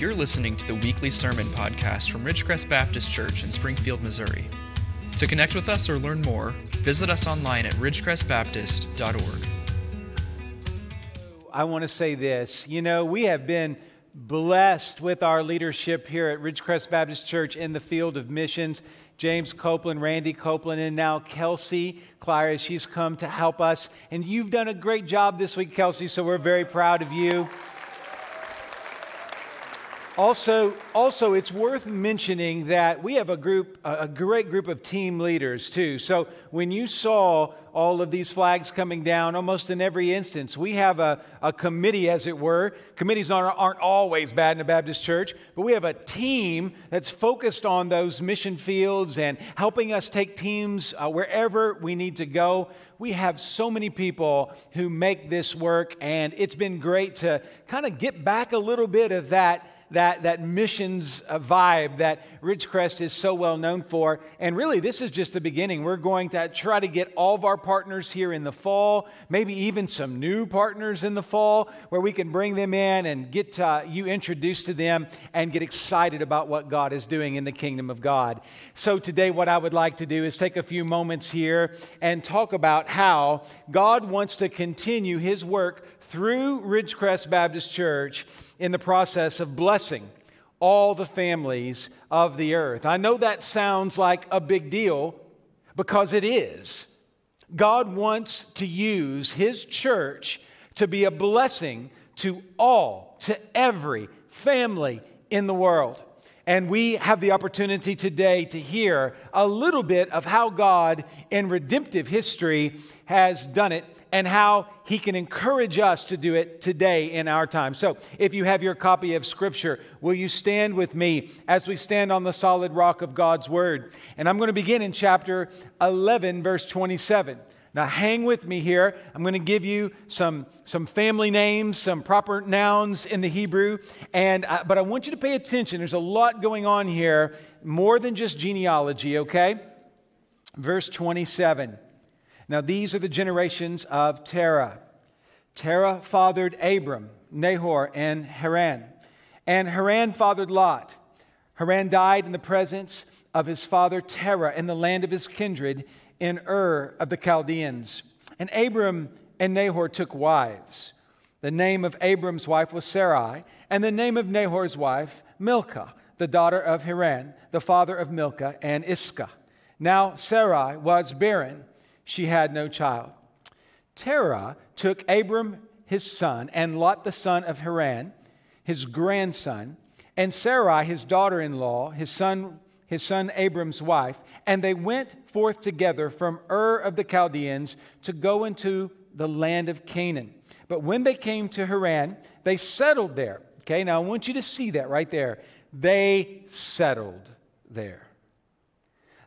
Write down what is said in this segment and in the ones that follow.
You're listening to the weekly sermon podcast from Ridgecrest Baptist Church in Springfield, Missouri. To connect with us or learn more, visit us online at ridgecrestbaptist.org. I want to say this. You know, we have been blessed with our leadership here at Ridgecrest Baptist Church in the field of missions. James Copeland, Randy Copeland, and now Kelsey Clara. She's come to help us. And you've done a great job this week, Kelsey, so we're very proud of you. Also, also, it's worth mentioning that we have a group, a great group of team leaders too. So when you saw all of these flags coming down, almost in every instance, we have a, a committee, as it were. Committees aren't, aren't always bad in a Baptist church, but we have a team that's focused on those mission fields and helping us take teams uh, wherever we need to go. We have so many people who make this work, and it's been great to kind of get back a little bit of that that, that missions uh, vibe that Ridgecrest is so well known for. And really, this is just the beginning. We're going to try to get all of our partners here in the fall, maybe even some new partners in the fall, where we can bring them in and get uh, you introduced to them and get excited about what God is doing in the kingdom of God. So, today, what I would like to do is take a few moments here and talk about how God wants to continue his work through Ridgecrest Baptist Church in the process of blessing all the families of the earth. I know that sounds like a big deal because it is. God wants to use His church to be a blessing to all, to every family in the world. And we have the opportunity today to hear a little bit of how God in redemptive history has done it and how he can encourage us to do it today in our time. So, if you have your copy of Scripture, will you stand with me as we stand on the solid rock of God's Word? And I'm going to begin in chapter 11, verse 27. Now, hang with me here. I'm going to give you some, some family names, some proper nouns in the Hebrew, and, uh, but I want you to pay attention. There's a lot going on here, more than just genealogy, okay? Verse 27. Now, these are the generations of Terah. Terah fathered Abram, Nahor, and Haran. And Haran fathered Lot. Haran died in the presence of his father Terah in the land of his kindred in Ur of the Chaldeans. And Abram and Nahor took wives. The name of Abram's wife was Sarai, and the name of Nahor's wife, Milcah, the daughter of Haran, the father of Milcah and Iscah. Now Sarai was barren she had no child. Terah took Abram his son and Lot the son of Haran, his grandson, and Sarai his daughter in law, his son, his son Abram's wife, and they went forth together from Ur of the Chaldeans to go into the land of Canaan. But when they came to Haran, they settled there. Okay, now I want you to see that right there. They settled there.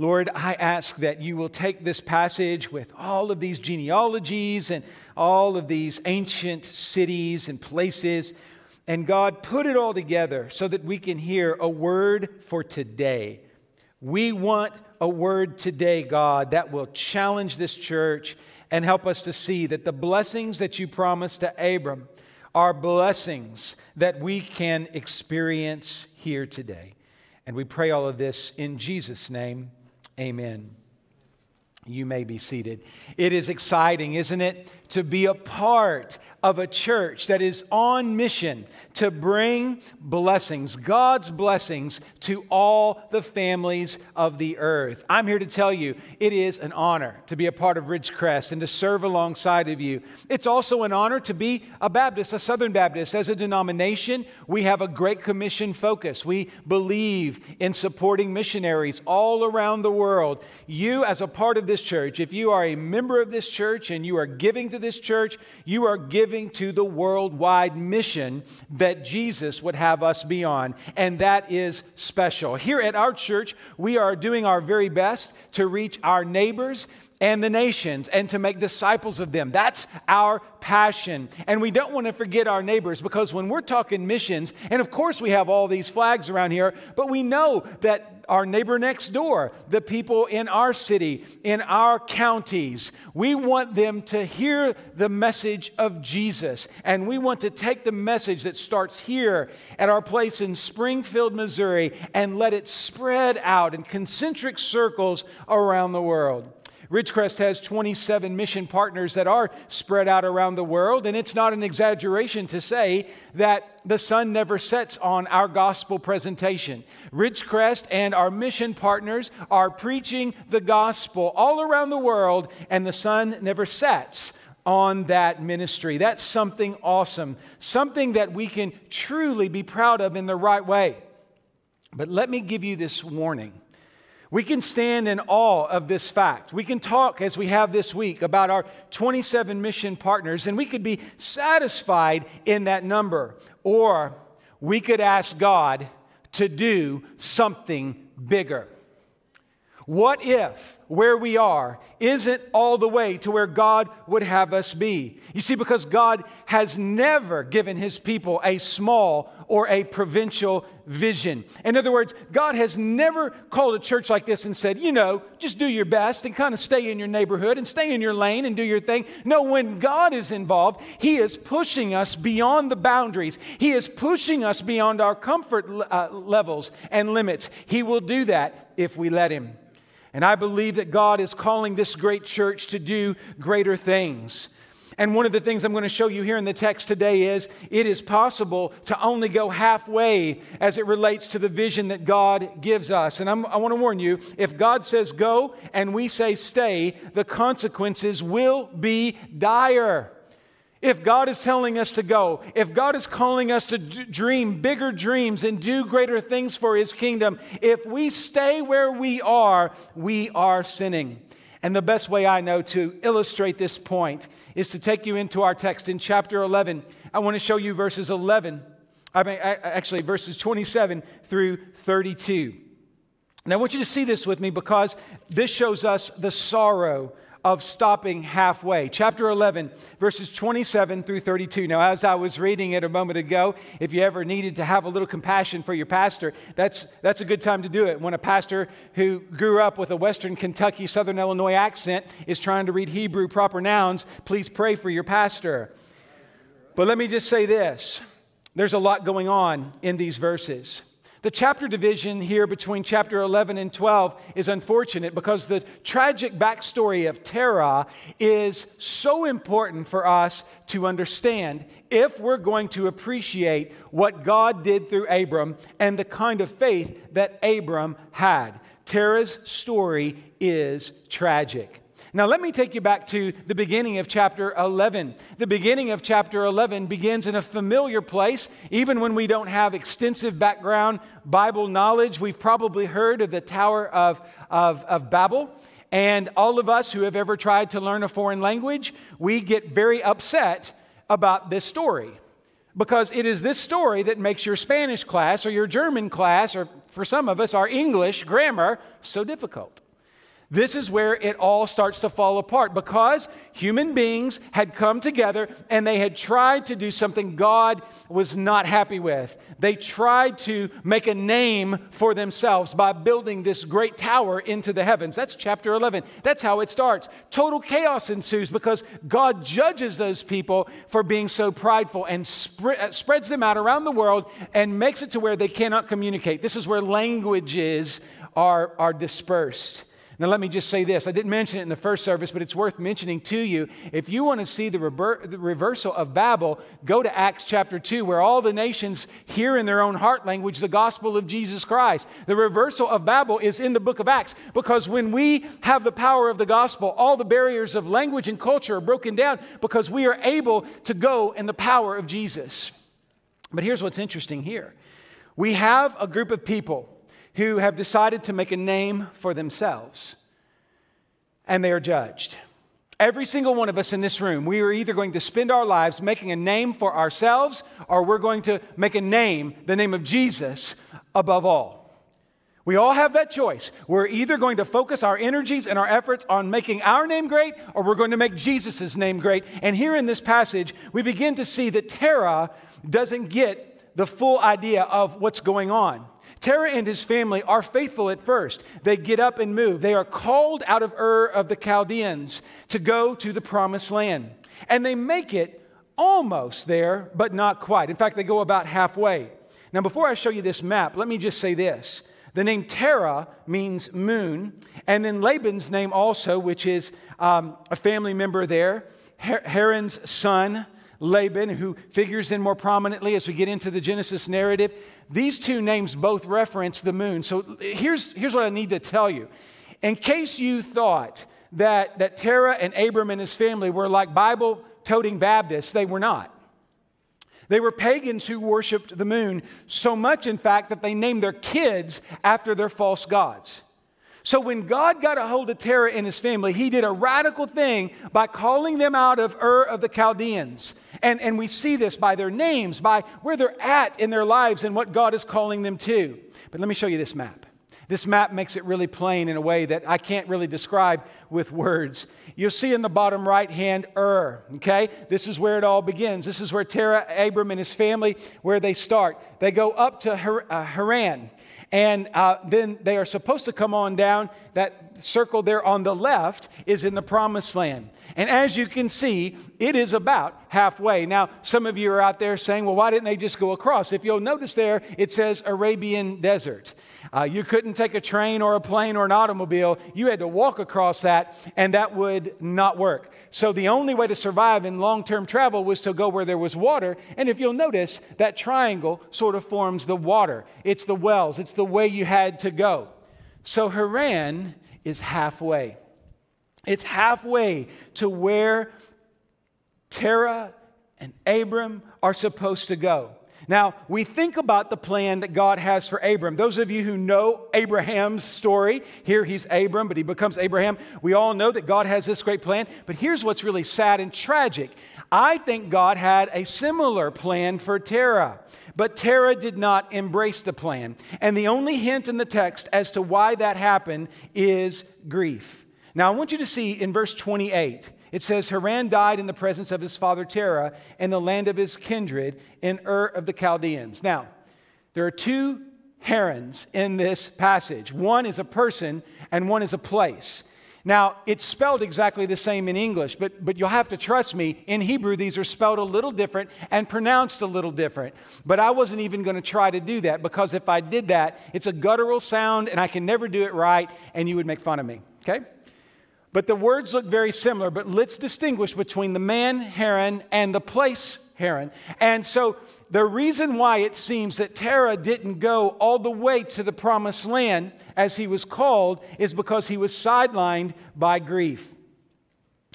Lord, I ask that you will take this passage with all of these genealogies and all of these ancient cities and places, And God put it all together so that we can hear a word for today. We want a word today, God, that will challenge this church and help us to see that the blessings that you promised to Abram are blessings that we can experience here today. And we pray all of this in Jesus' name. Amen. You may be seated. It is exciting, isn't it, to be a part of a church that is on mission to bring blessings, God's blessings, to all the families of the earth. I'm here to tell you it is an honor to be a part of Ridgecrest and to serve alongside of you. It's also an honor to be a Baptist, a Southern Baptist. As a denomination, we have a Great Commission focus. We believe in supporting missionaries all around the world. You, as a part of this church, if you are a member of this church and you are giving to this church, you are giving to the worldwide mission that Jesus would have us be on. And that is special. Here at our church, we are doing our very best to reach our neighbors and the nations and to make disciples of them. That's our passion. And we don't want to forget our neighbors because when we're talking missions, and of course we have all these flags around here, but we know that our neighbor next door, the people in our city, in our counties, we want them to hear the message of Jesus. And we want to take the message that starts here at our place in Springfield, Missouri, and let it spread out in concentric circles around the world. Ridgecrest has 27 mission partners that are spread out around the world, and it's not an exaggeration to say that the sun never sets on our gospel presentation. Ridgecrest and our mission partners are preaching the gospel all around the world, and the sun never sets on that ministry. That's something awesome, something that we can truly be proud of in the right way. But let me give you this warning. We can stand in awe of this fact. We can talk, as we have this week, about our 27 mission partners, and we could be satisfied in that number. Or we could ask God to do something bigger. What if where we are isn't all the way to where God would have us be? You see, because God has never given his people a small or a provincial vision. In other words, God has never called a church like this and said, you know, just do your best and kind of stay in your neighborhood and stay in your lane and do your thing. No, when God is involved, He is pushing us beyond the boundaries, He is pushing us beyond our comfort uh, levels and limits. He will do that if we let Him. And I believe that God is calling this great church to do greater things. And one of the things I'm going to show you here in the text today is it is possible to only go halfway as it relates to the vision that God gives us. And I'm, i want to warn you if God says go and we say stay, the consequences will be dire. If God is telling us to go, if God is calling us to d- dream bigger dreams and do greater things for His kingdom, if we stay where we are, we are sinning. And the best way I know to illustrate this point is to take you into our text in chapter 11. I want to show you verses 11, I mean, actually, verses 27 through 32. And I want you to see this with me because this shows us the sorrow of stopping halfway. Chapter 11, verses 27 through 32. Now, as I was reading it a moment ago, if you ever needed to have a little compassion for your pastor, that's, that's a good time to do it. When a pastor who grew up with a Western Kentucky, Southern Illinois accent is trying to read Hebrew proper nouns, please pray for your pastor. But let me just say this there's a lot going on in these verses. The chapter division here between chapter 11 and 12 is unfortunate because the tragic backstory of Terah is so important for us to understand if we're going to appreciate what God did through Abram and the kind of faith that Abram had. Terah's story is tragic. Now, let me take you back to the beginning of chapter 11. The beginning of chapter 11 begins in a familiar place. Even when we don't have extensive background Bible knowledge, we've probably heard of the Tower of, of, of Babel. And all of us who have ever tried to learn a foreign language, we get very upset about this story because it is this story that makes your Spanish class or your German class, or for some of us, our English grammar, so difficult. This is where it all starts to fall apart because human beings had come together and they had tried to do something God was not happy with. They tried to make a name for themselves by building this great tower into the heavens. That's chapter 11. That's how it starts. Total chaos ensues because God judges those people for being so prideful and sp- uh, spreads them out around the world and makes it to where they cannot communicate. This is where languages are, are dispersed. Now, let me just say this. I didn't mention it in the first service, but it's worth mentioning to you. If you want to see the, rever- the, reversal of Babel, go to Acts chapter 2, where all the nations hear in their own heart language the gospel of Jesus Christ. The reversal of Babel is in the book of Acts because when we have the power of the gospel, all the barriers of language and culture are broken down because we are able to go in the power of Jesus. But here's what's interesting here we have a group of people who have decided to make a name for themselves, and they are judged. Every single one of us in this room, we are either going to spend our lives making a name for ourselves or we're going to make a name, the name of Jesus, above all. We all have that choice. We're either going to focus our energies and our efforts on making our name great or we're going to make Jesus' name great. And here in this passage, we begin to see that Terah doesn't get the full idea of what's going on. Terah and his family are faithful at first. They get up and move. They are called out of Ur of the Chaldeans to go to the promised land. And they make it almost there, but not quite. In fact, they go about halfway. Now, before I show you this map, let me just say this. The name Terah means moon, and then Laban's name also, which is um, a family member there, Haran's son, Laban, who figures in more prominently as we get into the Genesis narrative. These two names both reference the moon. So here's, here's what I need to tell you. In case you thought that, that Terah and Abram and his family were like Bible toting Baptists, they were not. They were pagans who worshiped the moon, so much, in fact, that they named their kids after their false gods. So when God got a hold of Terah and his family, he did a radical thing by calling them out of Ur of the Chaldeans. And, and we see this by their names, by where they're at in their lives and what God is calling them to. But let me show you this map. This map makes it really plain in a way that I can't really describe with words. You'll see in the bottom right hand Ur, okay? This is where it all begins. This is where Terah, Abram, and his family, where they start. They go up to uh, Haran. And uh, then they are supposed to come on down. That circle there on the left is in the promised land. And as you can see, it is about halfway. Now, some of you are out there saying, well, why didn't they just go across? If you'll notice there, it says Arabian desert. Uh, you couldn't take a train or a plane or an automobile. You had to walk across that, and that would not work. So, the only way to survive in long term travel was to go where there was water. And if you'll notice, that triangle sort of forms the water. It's the wells, it's the way you had to go. So, Haran is halfway. It's halfway to where Terah and Abram are supposed to go. Now, we think about the plan that God has for Abram. Those of you who know Abraham's story, here he's Abram, but he becomes Abraham. We all know that God has this great plan. But here's what's really sad and tragic I think God had a similar plan for Terah. But Terah did not embrace the plan. And the only hint in the text as to why that happened is grief. Now, I want you to see in verse 28, it says, Haran died in the presence of his father Terah in the land of his kindred in Ur of the Chaldeans. Now, there are two Harans in this passage one is a person, and one is a place. Now, it's spelled exactly the same in English, but, but you'll have to trust me. In Hebrew, these are spelled a little different and pronounced a little different. But I wasn't even going to try to do that because if I did that, it's a guttural sound and I can never do it right, and you would make fun of me. Okay? But the words look very similar, but let's distinguish between the man Haran and the place Haran. And so the reason why it seems that Terah didn't go all the way to the promised land as he was called is because he was sidelined by grief.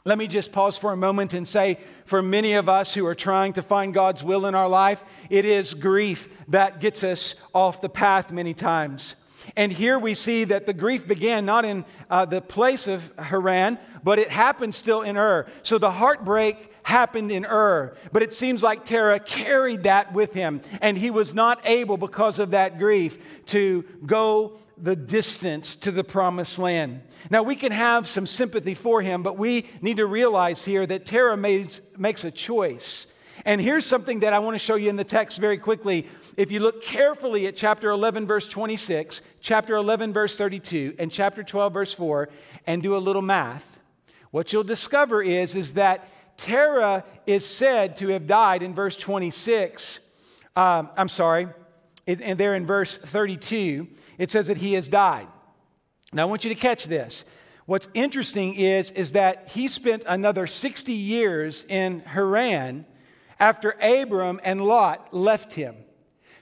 Let me just pause for a moment and say, for many of us who are trying to find God's will in our life, it is grief that gets us off the path many times. And here we see that the grief began not in uh, the place of Haran, but it happened still in Ur. So the heartbreak happened in Ur. But it seems like Terah carried that with him, and he was not able, because of that grief, to go the distance to the promised land. Now, we can have some sympathy for him, but we need to realize here that Terah makes, makes a choice. And here's something that I want to show you in the text very quickly. If you look carefully at chapter 11, verse 26, chapter 11, verse 32, and chapter 12, verse 4, and do a little math, what you'll discover is, is that Terah is said to have died in verse 26. Um, I'm sorry, and there in verse 32, it says that he has died. Now, I want you to catch this. What's interesting is, is that he spent another 60 years in Haran after Abram and Lot left him.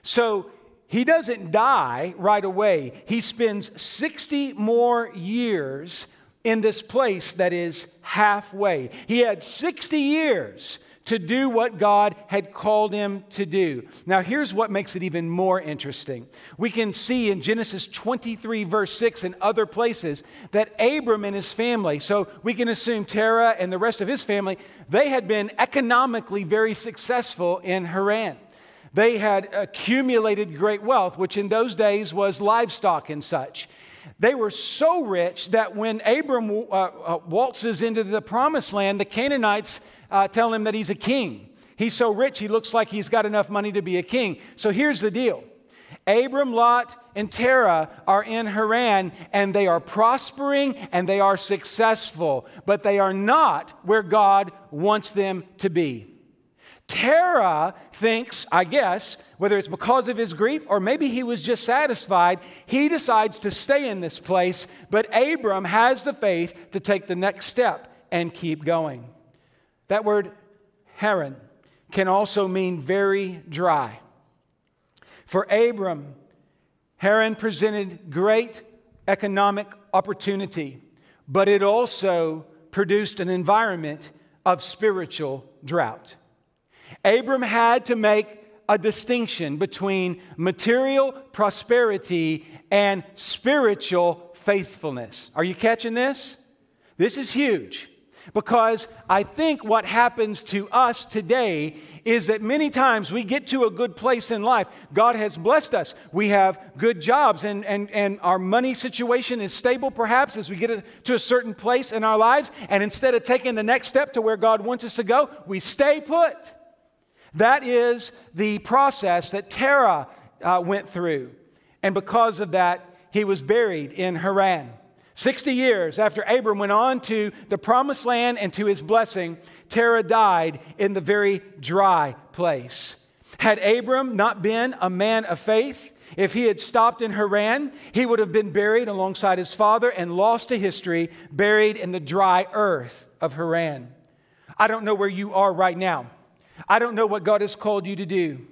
So he doesn't die right away. He spends 60 more years in this place that is halfway. He had 60 years to do what God had called him to do. Now, here's what makes it even more interesting. We can see in Genesis 23, verse 6, and other places that Abram and his family, so we can assume Terah and the rest of his family, they had been economically very successful in Haran. They had accumulated great wealth, which in those days was livestock and such. They were so rich that when Abram uh, uh, waltzes into the promised land, the Canaanites uh, tell him that he's a king. He's so rich, he looks like he's got enough money to be a king. So here's the deal Abram, Lot, and Terah are in Haran, and they are prospering and they are successful, but they are not where God wants them to be. Terah thinks, I guess, whether it's because of his grief or maybe he was just satisfied, he decides to stay in this place, but Abram has the faith to take the next step and keep going. That word Haran can also mean very dry. For Abram, Haran presented great economic opportunity, but it also produced an environment of spiritual drought. Abram had to make a distinction between material prosperity and spiritual faithfulness. Are you catching this? This is huge. Because I think what happens to us today is that many times we get to a good place in life. God has blessed us. We have good jobs, and, and, and our money situation is stable, perhaps, as we get to a certain place in our lives. And instead of taking the next step to where God wants us to go, we stay put. That is the process that Terah uh, went through. And because of that, he was buried in Haran. 60 years after Abram went on to the promised land and to his blessing, Terah died in the very dry place. Had Abram not been a man of faith, if he had stopped in Haran, he would have been buried alongside his father and lost to history, buried in the dry earth of Haran. I don't know where you are right now. I don't know what God has called you to do.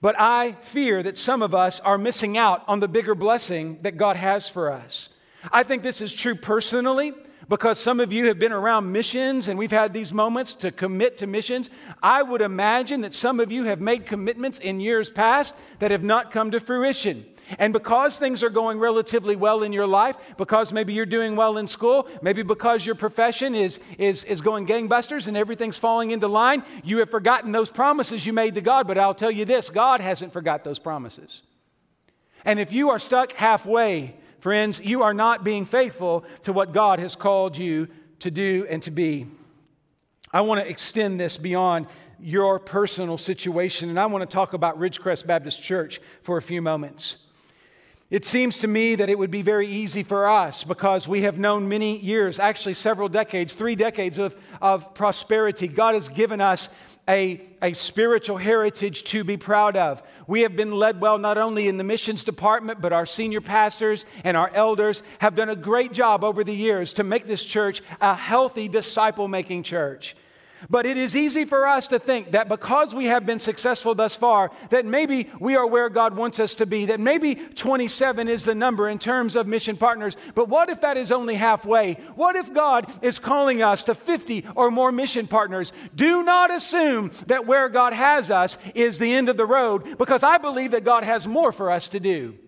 But I fear that some of us are missing out on the bigger blessing that God has for us. I think this is true personally because some of you have been around missions and we've had these moments to commit to missions. I would imagine that some of you have made commitments in years past that have not come to fruition. And because things are going relatively well in your life, because maybe you're doing well in school, maybe because your profession is, is, is going gangbusters and everything's falling into line, you have forgotten those promises you made to God. But I'll tell you this God hasn't forgot those promises. And if you are stuck halfway, Friends, you are not being faithful to what God has called you to do and to be. I want to extend this beyond your personal situation, and I want to talk about Ridgecrest Baptist Church for a few moments. It seems to me that it would be very easy for us because we have known many years, actually several decades, three decades of, of prosperity. God has given us a, a spiritual heritage to be proud of. We have been led well not only in the missions department, but our senior pastors and our elders have done a great job over the years to make this church a healthy disciple making church. But it is easy for us to think that because we have been successful thus far, that maybe we are where God wants us to be, that maybe 27 is the number in terms of mission partners. But what if that is only halfway? What if God is calling us to 50 or more mission partners? Do not assume that where God has us is the end of the road, because I believe that God has more for us to do.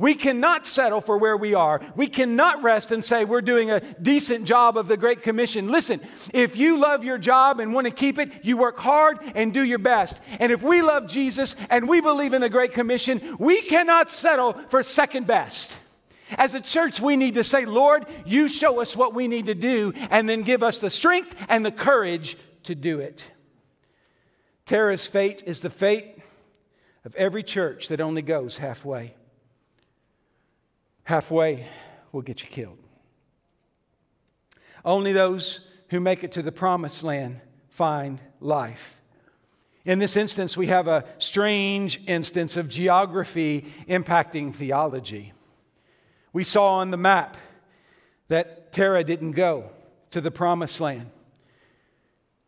We cannot settle for where we are. We cannot rest and say we're doing a decent job of the Great Commission. Listen, if you love your job and want to keep it, you work hard and do your best. And if we love Jesus and we believe in the Great Commission, we cannot settle for second best. As a church, we need to say, Lord, you show us what we need to do, and then give us the strength and the courage to do it. Terah's fate is the fate of every church that only goes halfway halfway will get you killed. Only those who make it to the promised land find life. In this instance, we have a strange instance of geography impacting theology. We saw on the map that Terah didn't go to the promised land.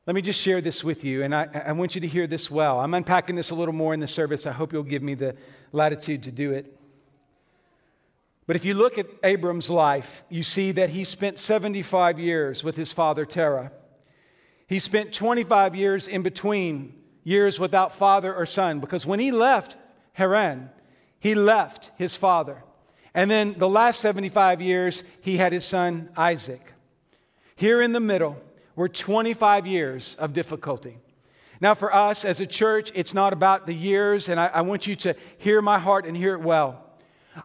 Let me just share this with you, and I, I, want you to hear this well. I'm unpacking this a little more in the service. I hope you'll give me the latitude to do it. But if you look at Abram's life, you see that he spent 75 years with his father Terah. He spent 25 years in between, years without father or son, because when he left Haran, he left his father. And then the last 75 years, he had his son Isaac. Here in the middle were 25 years of difficulty. Now, for us as a church, it's not about the years, and I, I want you to hear my heart and hear it well.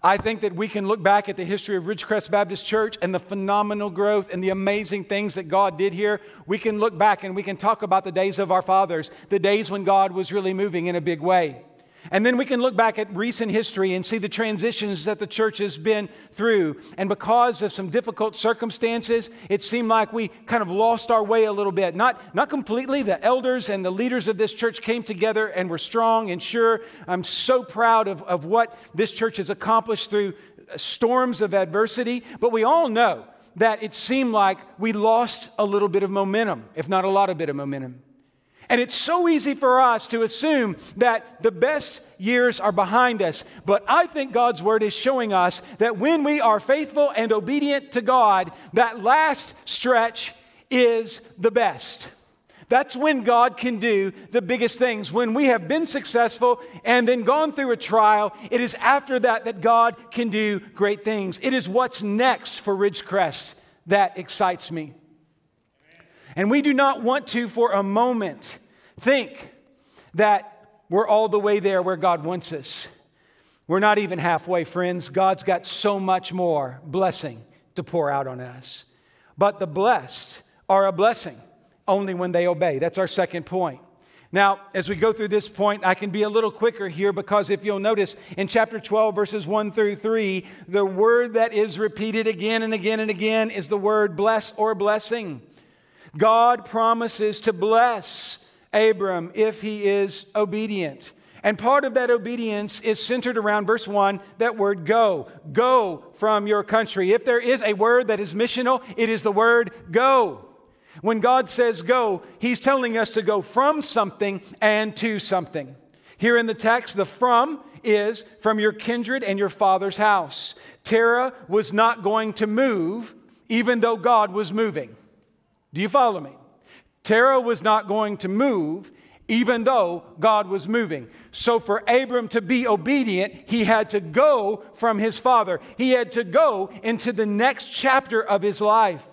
I think that we can look back at the history of Ridgecrest Baptist Church and the phenomenal growth and the amazing things that God did here. We can look back and we can talk about the days of our fathers, the days when God was really moving in a big way. And then we can look back at recent history and see the transitions that the church has been through. And because of some difficult circumstances, it seemed like we kind of lost our way a little bit. Not, not completely. The elders and the leaders of this church came together and were strong and sure. I'm so proud of, of what this church has accomplished through storms of adversity. But we all know that it seemed like we lost a little bit of momentum, if not a lot of bit of momentum. And it's so easy for us to assume that the best years are behind us. But I think God's word is showing us that when we are faithful and obedient to God, that last stretch is the best. That's when God can do the biggest things. When we have been successful and then gone through a trial, it is after that that God can do great things. It is what's next for Ridgecrest that excites me. And we do not want to, for a moment, think that we're all the way there where God wants us. We're not even halfway, friends. God's got so much more blessing to pour out on us. But the blessed are a blessing only when they obey. That's our second point. Now, as we go through this point, I can be a little quicker here because if you'll notice in chapter 12, verses 1 through 3, the word that is repeated again and again and again is the word bless or blessing. God promises to bless Abram if he is obedient. And part of that obedience is centered around verse 1, that word go. Go from your country. If there is a word that is missional, it is the word go. When God says go, he's telling us to go from something and to something. Here in the text, the from is from your kindred and your father's house. Terah was not going to move, even though God was moving. Do you follow me? Terah was not going to move, even though God was moving. So, for Abram to be obedient, he had to go from his father. He had to go into the next chapter of his life.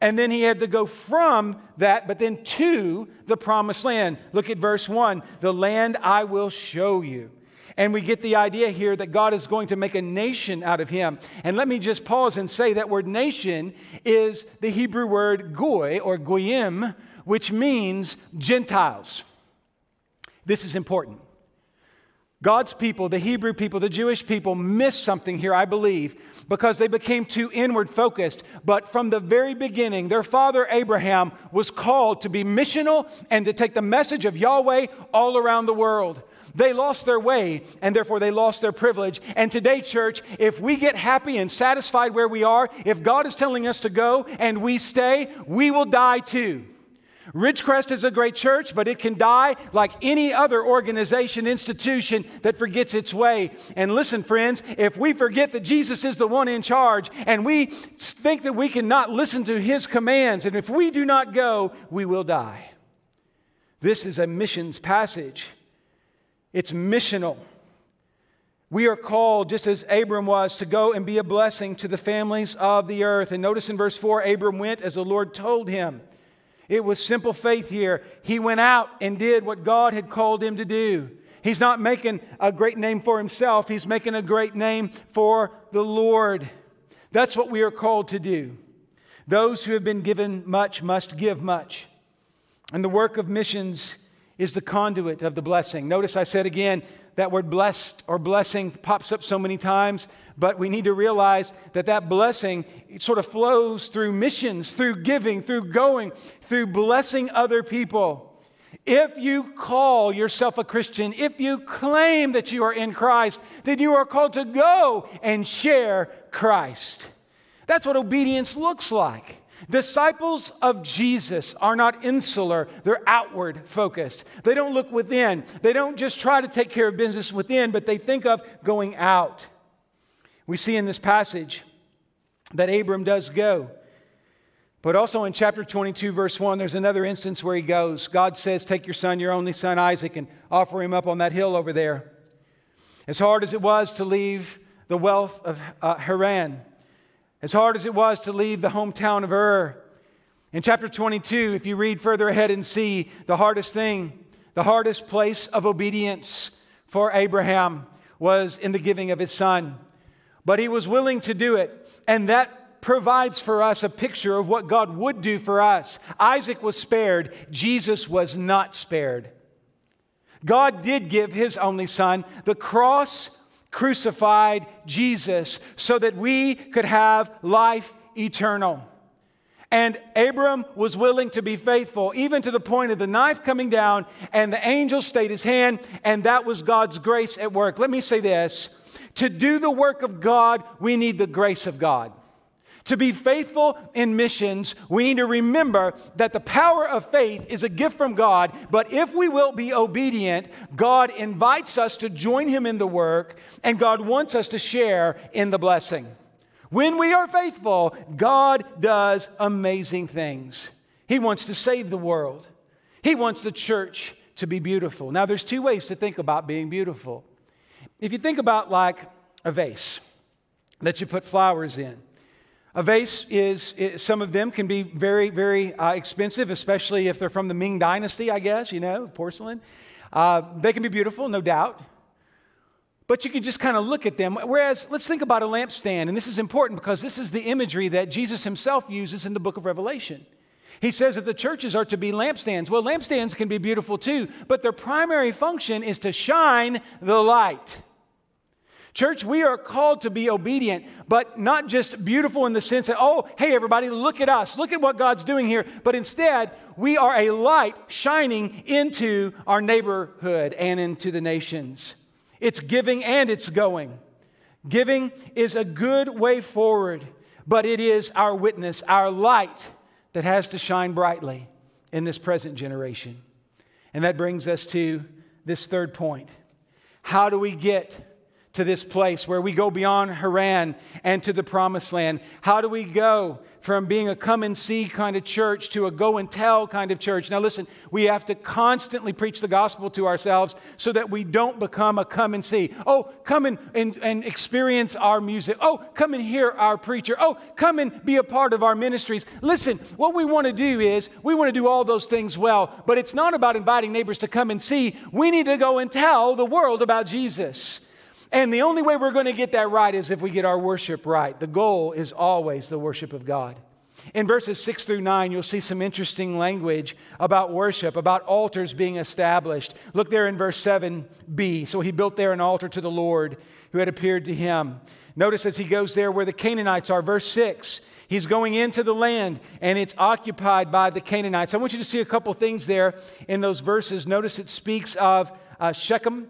And then he had to go from that, but then to the promised land. Look at verse 1 the land I will show you. And we get the idea here that God is going to make a nation out of him. And let me just pause and say that word nation is the Hebrew word goy or goyim, which means Gentiles. This is important. God's people, the Hebrew people, the Jewish people missed something here, I believe, because they became too inward focused. But from the very beginning, their father Abraham was called to be missional and to take the message of Yahweh all around the world. They lost their way and therefore they lost their privilege. And today, church, if we get happy and satisfied where we are, if God is telling us to go and we stay, we will die too. Ridgecrest is a great church, but it can die like any other organization, institution that forgets its way. And listen, friends, if we forget that Jesus is the one in charge and we think that we cannot listen to his commands, and if we do not go, we will die. This is a missions passage. It's missional. We are called, just as Abram was, to go and be a blessing to the families of the earth. And notice in verse 4 Abram went as the Lord told him. It was simple faith here. He went out and did what God had called him to do. He's not making a great name for himself, he's making a great name for the Lord. That's what we are called to do. Those who have been given much must give much. And the work of missions is the conduit of the blessing. Notice I said again, that word blessed or blessing pops up so many times, but we need to realize that that blessing sort of flows through missions, through giving, through going, through blessing other people. If you call yourself a Christian, if you claim that you are in Christ, then you are called to go and share Christ. That's what obedience looks like. Disciples of Jesus are not insular, they're outward focused. They don't look within. They don't just try to take care of business within, but they think of going out. We see in this passage that Abram does go. But also in chapter 22, verse 1, there's another instance where he goes. God says, Take your son, your only son Isaac, and offer him up on that hill over there. As hard as it was to leave the wealth of uh, Haran, as hard as it was to leave the hometown of Ur. In chapter 22, if you read further ahead and see the hardest thing, the hardest place of obedience for Abraham was in the giving of his son. But he was willing to do it, and that provides for us a picture of what God would do for us. Isaac was spared, Jesus was not spared. God did give his only son. The cross crucified Jesus so that we could have life eternal. And Abram was willing to be faithful, even to the point of the knife coming down, and the angel stayed his hand, and that was God's grace at work. Let me say this to do the work of God, we need the grace of God. To be faithful in missions, we need to remember that the power of faith is a gift from God, but if we will be obedient, God invites us to join Him in the work, and God wants us to share in the blessing. When we are faithful, God does amazing things. He wants to save the world, He wants the church to be beautiful. Now, there's two ways to think about being beautiful. If you think about like a vase that you put flowers in, a vase is, some of them can be very, very uh, expensive, especially if they're from the Ming Dynasty, I guess, you know, porcelain. Uh, they can be beautiful, no doubt. But you can just kind of look at them. Whereas, let's think about a lampstand, and this is important because this is the imagery that Jesus himself uses in the book of Revelation. He says that the churches are to be lampstands. Well, lampstands can be beautiful too, but their primary function is to shine the light. Church, we are called to be obedient, but not just beautiful in the sense that, oh, hey, everybody, look at us, look at what God's doing here. But instead, we are a light shining into our neighborhood and into the nations. It's giving and it's going. Giving is a good way forward, but it is our witness, our light that has to shine brightly in this present generation. And that brings us to this third point. How do we get to this place where we go beyond Haran and to the promised land? How do we go from being a come and see kind of church to a go and tell kind of church? Now, listen, we have to constantly preach the gospel to ourselves so that we don't become a come and see. Oh, come and, and, and experience our music. Oh, come and hear our preacher. Oh, come and be a part of our ministries. Listen, what we want to do is we want to do all those things well, but it's not about inviting neighbors to come and see. We need to go and tell the world about Jesus. And the only way we're going to get that right is if we get our worship right. The goal is always the worship of God. In verses 6 through 9, you'll see some interesting language about worship, about altars being established. Look there in verse 7b. So he built there an altar to the Lord who had appeared to him. Notice as he goes there where the Canaanites are, verse 6. He's going into the land and it's occupied by the Canaanites. I want you to see a couple things there in those verses. Notice it speaks of uh, Shechem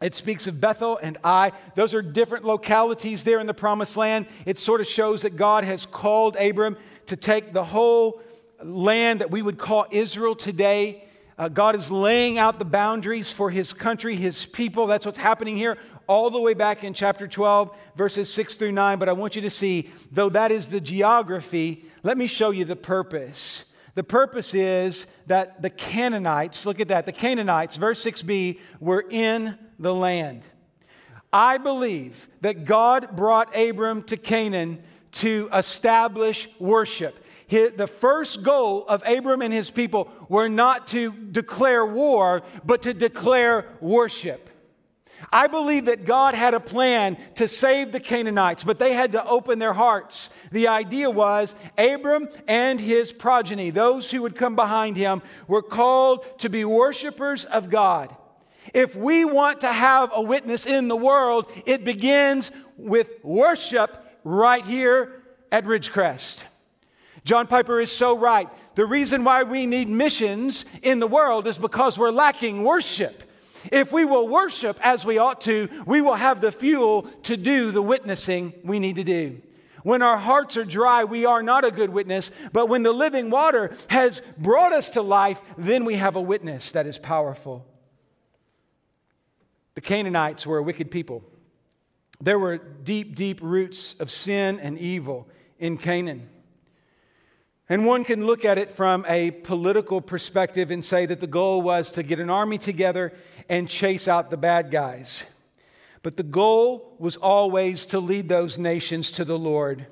it speaks of Bethel and Ai. Those are different localities there in the promised land. It sort of shows that God has called Abram to take the whole land that we would call Israel today. Uh, God is laying out the boundaries for his country, his people. That's what's happening here, all the way back in chapter 12, verses 6 through 9. But I want you to see, though that is the geography, let me show you the purpose. The purpose is that the Canaanites, look at that, the Canaanites, verse 6b, were in the land. I believe that God brought Abram to Canaan to establish worship. The first goal of Abram and his people were not to declare war, but to declare worship. I believe that God had a plan to save the Canaanites, but they had to open their hearts. The idea was Abram and his progeny, those who would come behind him, were called to be worshipers of God. If we want to have a witness in the world, it begins with worship right here at Ridgecrest. John Piper is so right. The reason why we need missions in the world is because we're lacking worship. If we will worship as we ought to, we will have the fuel to do the witnessing we need to do. When our hearts are dry, we are not a good witness, but when the living water has brought us to life, then we have a witness that is powerful. The Canaanites were a wicked people. There were deep, deep roots of sin and evil in Canaan. And one can look at it from a political perspective and say that the goal was to get an army together and chase out the bad guys. But the goal was always to lead those nations to the Lord.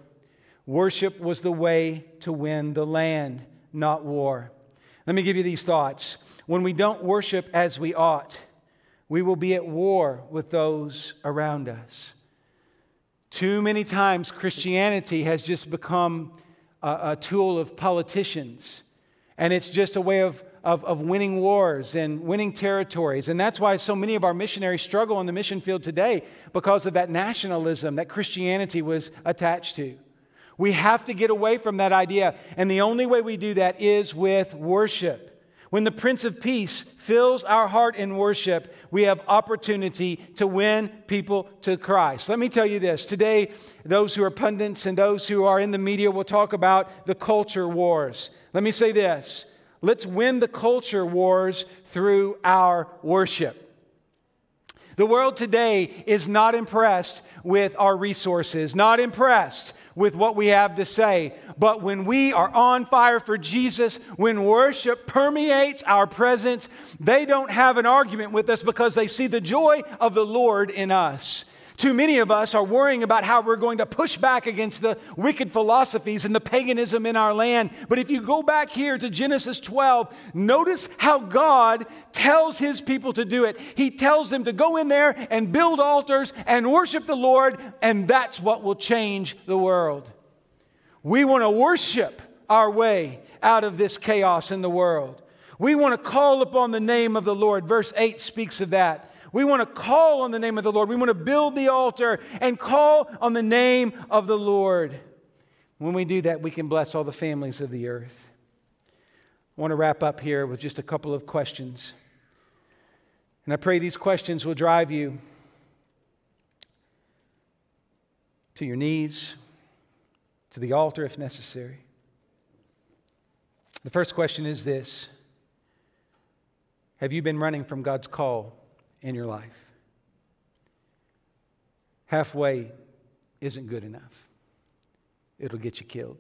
Worship was the way to win the land, not war. Let me give you these thoughts. When we don't worship as we ought, we will be at war with those around us. Too many times, Christianity has just become a, a tool of politicians, and it's just a way of of, of winning wars and winning territories. And that's why so many of our missionaries struggle on the mission field today because of that nationalism that Christianity was attached to. We have to get away from that idea. And the only way we do that is with worship. When the Prince of Peace fills our heart in worship, we have opportunity to win people to Christ. Let me tell you this. Today, those who are pundits and those who are in the media will talk about the culture wars. Let me say this Let's win the culture wars through our worship. The world today is not impressed with our resources, not impressed with what we have to say. But when we are on fire for Jesus, when worship permeates our presence, they don't have an argument with us because they see the joy of the Lord in us. Too many of us are worrying about how we're going to push back against the wicked philosophies and the paganism in our land. But if you go back here to Genesis 12, notice how God tells his people to do it. He tells them to go in there and build altars and worship the Lord, and that's what will change the world. We want to worship our way out of this chaos in the world. We want to call upon the name of the Lord. Verse 8 speaks of that. We want to call on the name of the Lord. We want to build the altar and call on the name of the Lord. When we do that, we can bless all the families of the earth. I want to wrap up here with just a couple of questions. And I pray these questions will drive you to your knees, to the altar if necessary. The first question is this Have you been running from God's call? In your life. Halfway isn't good enough, it'll get you killed.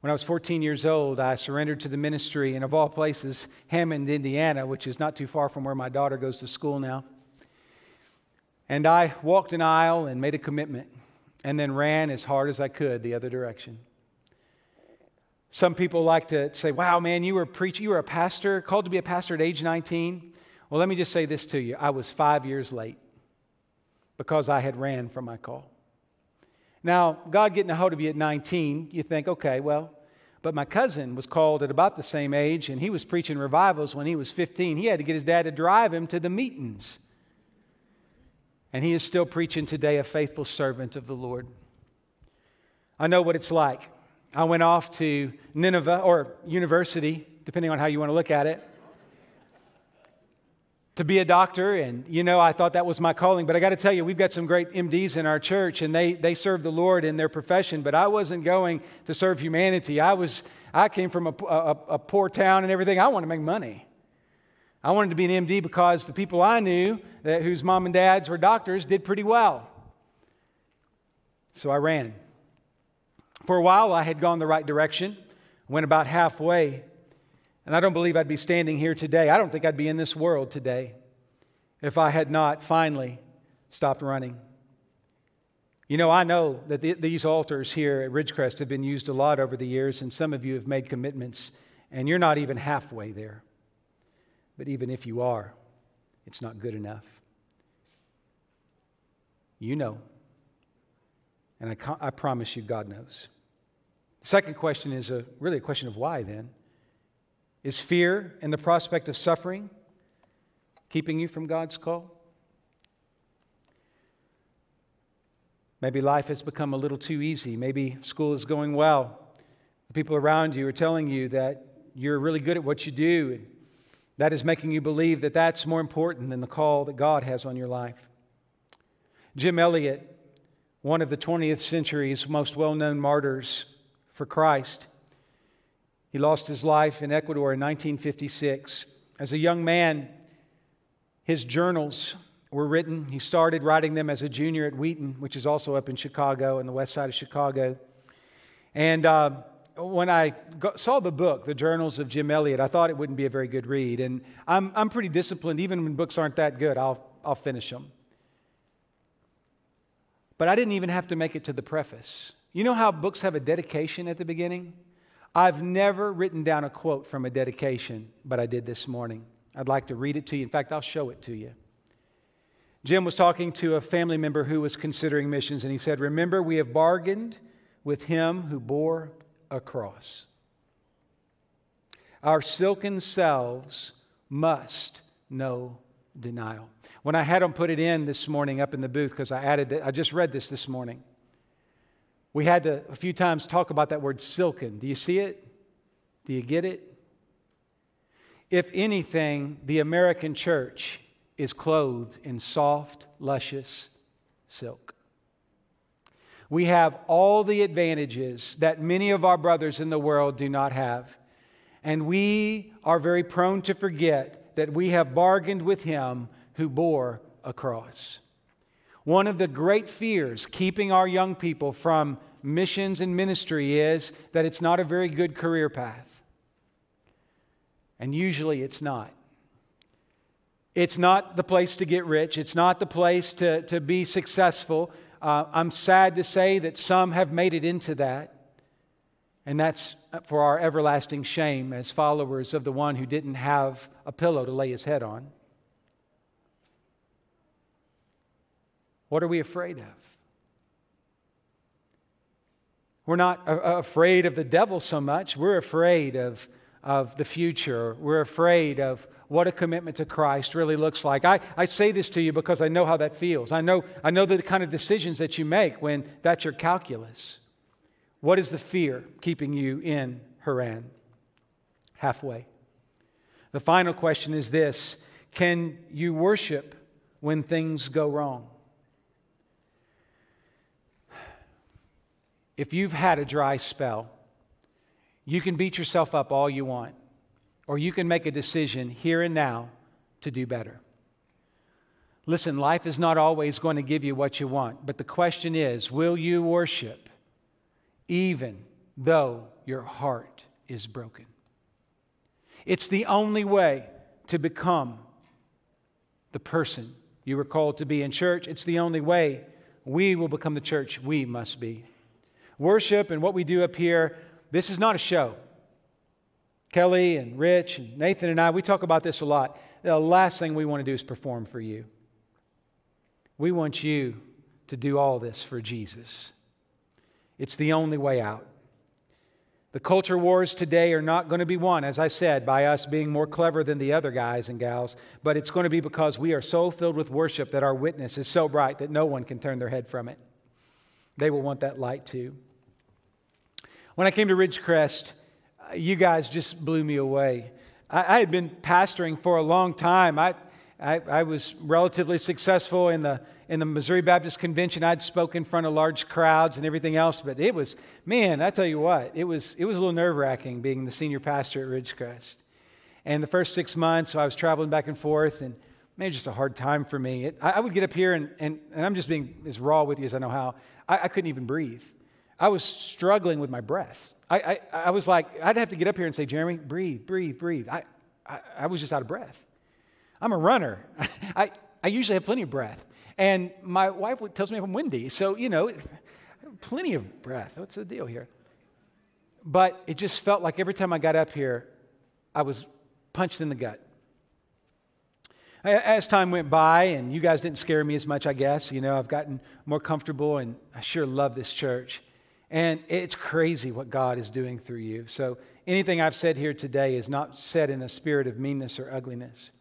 When I was 14 years old, I surrendered to the ministry in, of all places, Hammond, Indiana, which is not too far from where my daughter goes to school now. And I walked an aisle and made a commitment and then ran as hard as I could the other direction. Some people like to say, wow, man, you were a preacher, you were a pastor, called to be a pastor at age 19. Well, let me just say this to you I was five years late because I had ran from my call. Now, God getting a hold of you at 19, you think, okay, well, but my cousin was called at about the same age, and he was preaching revivals when he was 15. He had to get his dad to drive him to the meetings. And he is still preaching today, a faithful servant of the Lord. I know what it's like. I went off to Nineveh or university, depending on how you want to look at it to be a doctor and you know i thought that was my calling. But i got to tell you we've got some great mds in our church and they, they serve the lord in their profession. But i wasn't going to serve humanity. I was i came from a, a, a poor town and everything. I wanted to make money. I wanted to be an md because the people i knew that, whose mom and dads were doctors did pretty well. So i ran. For a while i had gone the right direction went about halfway and I don't believe I'd be standing here today. I don't think I'd be in this world today if I had not finally stopped running. You know, I know that the, these altars here at Ridgecrest have been used a lot over the years, and some of you have made commitments, and you're not even halfway there. But even if you are, it's not good enough. You know. And I, I promise you, God knows. The second question is a, really a question of why then. Is fear and the prospect of suffering keeping you from God's call? Maybe life has become a little too easy. Maybe school is going well. The people around you are telling you that you're really good at what you do. And that is making you believe that that's more important than the call that God has on your life. Jim Elliot, one of the 20th century's most well known martyrs for Christ, he lost his life in Ecuador in 1956. As a young man, his journals were written. He started writing them as a junior at Wheaton, which is also up in Chicago, in the west side of Chicago. And uh, when I got, saw the book, The Journals of Jim Elliot, I thought it wouldn't be a very good read. And I'm, I'm pretty disciplined. Even when books aren't that good, I'll, I'll finish them. But I didn't even have to make it to the preface. You know how books have a dedication at the beginning? I've never written down a quote from a dedication, but I did this morning. I'd like to read it to you. In fact, I'll show it to you. Jim was talking to a family member who was considering missions, and he said, Remember, we have bargained with him who bore a cross. Our silken selves must know denial. When I had them put it in this morning up in the booth, because I added it, I just read this this morning. We had to a few times talk about that word silken. Do you see it? Do you get it? If anything, the American church is clothed in soft, luscious silk. We have all the advantages that many of our brothers in the world do not have. And we are very prone to forget that we have bargained with him who bore a cross. One of the great fears keeping our young people from missions and ministry is that it's not a very good career path. And usually it's not. It's not the place to get rich. It's not the place to, to be successful. Uh, I'm sad to say that some have made it into that. And that's for our everlasting shame as followers of the one who didn't have a pillow to lay his head on. What are we afraid of? We're not afraid of the devil so much. We're afraid of, of the future. We're afraid of what a commitment to Christ really looks like. I, I say this to you because I know how that feels. I know, I know the kind of decisions that you make when that's your calculus. What is the fear keeping you in Haran? Halfway. The final question is this Can you worship when things go wrong? If you've had a dry spell, you can beat yourself up all you want, or you can make a decision here and now to do better. Listen, life is not always going to give you what you want, but the question is will you worship even though your heart is broken? It's the only way to become the person you were called to be in church. It's the only way we will become the church we must be. Worship and what we do up here, this is not a show. Kelly and Rich and Nathan and I, we talk about this a lot. The last thing we want to do is perform for you. We want you to do all this for Jesus. It's the only way out. The culture wars today are not going to be won, as I said, by us being more clever than the other guys and gals, but it's going to be because we are so filled with worship that our witness is so bright that no one can turn their head from it. They will want that light too. When I came to Ridgecrest, uh, you guys just blew me away. I, I had been pastoring for a long time. I, I, I, was relatively successful in the, in the Missouri Baptist Convention. I'd spoken in front of large crowds and everything else, but it was, man, I tell you what, it was, it was a little nerve wracking being the senior pastor at Ridgecrest. And the first six months, I was traveling back and forth, and man, it was just a hard time for me. It, I, I, would get up here, and, and, and, I'm just being as raw with you as I know how. I, I couldn't even breathe. I was struggling with my breath. I, I, I, was like, I'd have to get up here and say, Jeremy, breathe, breathe, breathe. I, I, I was just out of breath. I'm a runner. I, I usually have plenty of breath. And my wife tells me I'm windy. So, you know, plenty of breath. What's the deal here? But it just felt like every time I got up here, I was punched in the gut. As time went by, and you guys didn't scare me as much, I guess, you know, I've gotten more comfortable, and I sure love this church. And it's crazy what God is doing through you. So anything I've said here today is not said in a spirit of meanness or ugliness.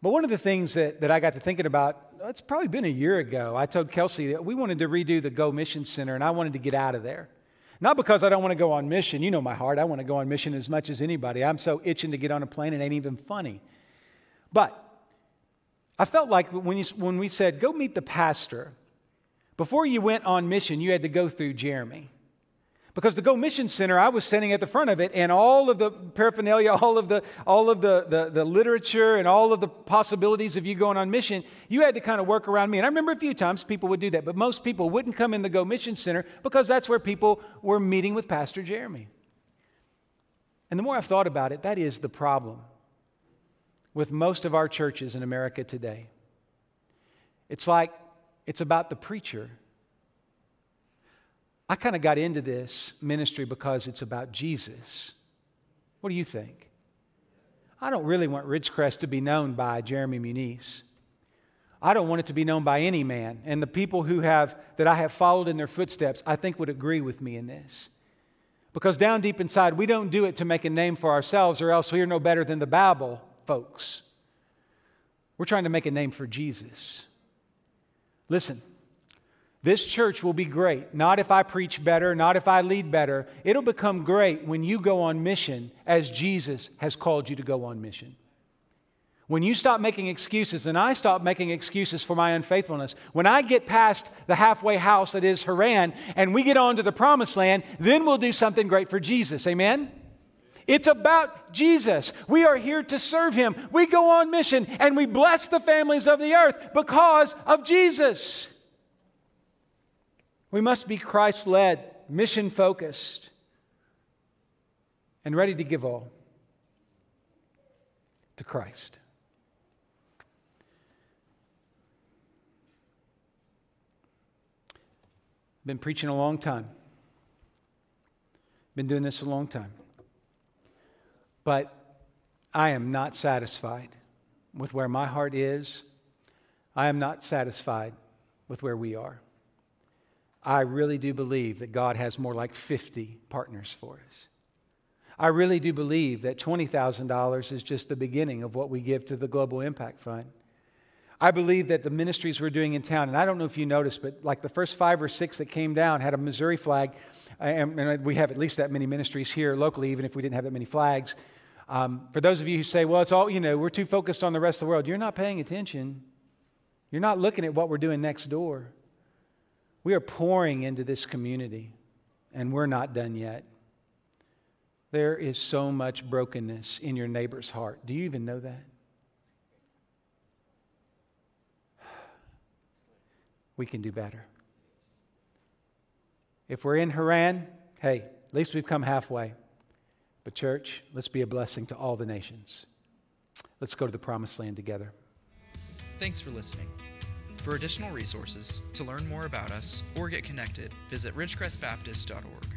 But one of the things that, that I got to thinking about, it's probably been a year ago. I told Kelsey that we wanted to redo the Go Mission Center, and I wanted to get out of there. Not because I don't want to go on mission. You know my heart. I want to go on mission as much as anybody. I'm so itching to get on a plane, it ain't even funny. But I felt like when, you, when we said, go meet the pastor, before you went on mission, you had to go through Jeremy. Because the Go Mission Center, I was sitting at the front of it, and all of the paraphernalia, all of the, all of the, the, the, literature, and all of the possibilities of you going on mission, you had to kind of work around me. And I remember a few times people would do that, but most people wouldn't come in the Go Mission Center because that's where people were meeting with Pastor Jeremy. And the more I've thought about it, that is the problem with most of our churches in America today. It's like it's about the preacher I kind of got into this ministry because it's about Jesus. What do you think? I don't really want Ridgecrest to be known by Jeremy Muniz. I don't want it to be known by any man. And the people who have that I have followed in their footsteps, I think would agree with me in this. Because down deep inside, we don't do it to make a name for ourselves, or else we are no better than the Babel folks. We're trying to make a name for Jesus. Listen, this church will be great, not if I preach better, not if I lead better. It'll become great when you go on mission as Jesus has called you to go on mission. When you stop making excuses and I stop making excuses for my unfaithfulness, when I get past the halfway house that is Haran and we get on to the promised land, then we'll do something great for Jesus. Amen? It's about Jesus. We are here to serve him. We go on mission and we bless the families of the earth because of Jesus. We must be Christ led, mission focused, and ready to give all to Christ. Been preaching a long time. Been doing this a long time. But I am not satisfied with where my heart is. I am not satisfied with where we are. I really do believe that God has more like 50 partners for us. I really do believe that $20,000 is just the beginning of what we give to the Global Impact Fund. I believe that the ministries we're doing in town, and I don't know if you noticed, but like the first five or six that came down had a Missouri flag, and we have at least that many ministries here locally, even if we didn't have that many flags. Um, for those of you who say, well, it's all, you know, we're too focused on the rest of the world, you're not paying attention. You're not looking at what we're doing next door. We are pouring into this community, and we're not done yet. There is so much brokenness in your neighbor's heart. Do you even know that? We can do better. If we're in Haran, hey, at least we've come halfway. But, church, let's be a blessing to all the nations. Let's go to the promised land together. Thanks for listening. For additional resources, to learn more about us, or get connected, visit ridgecrestbaptist.org.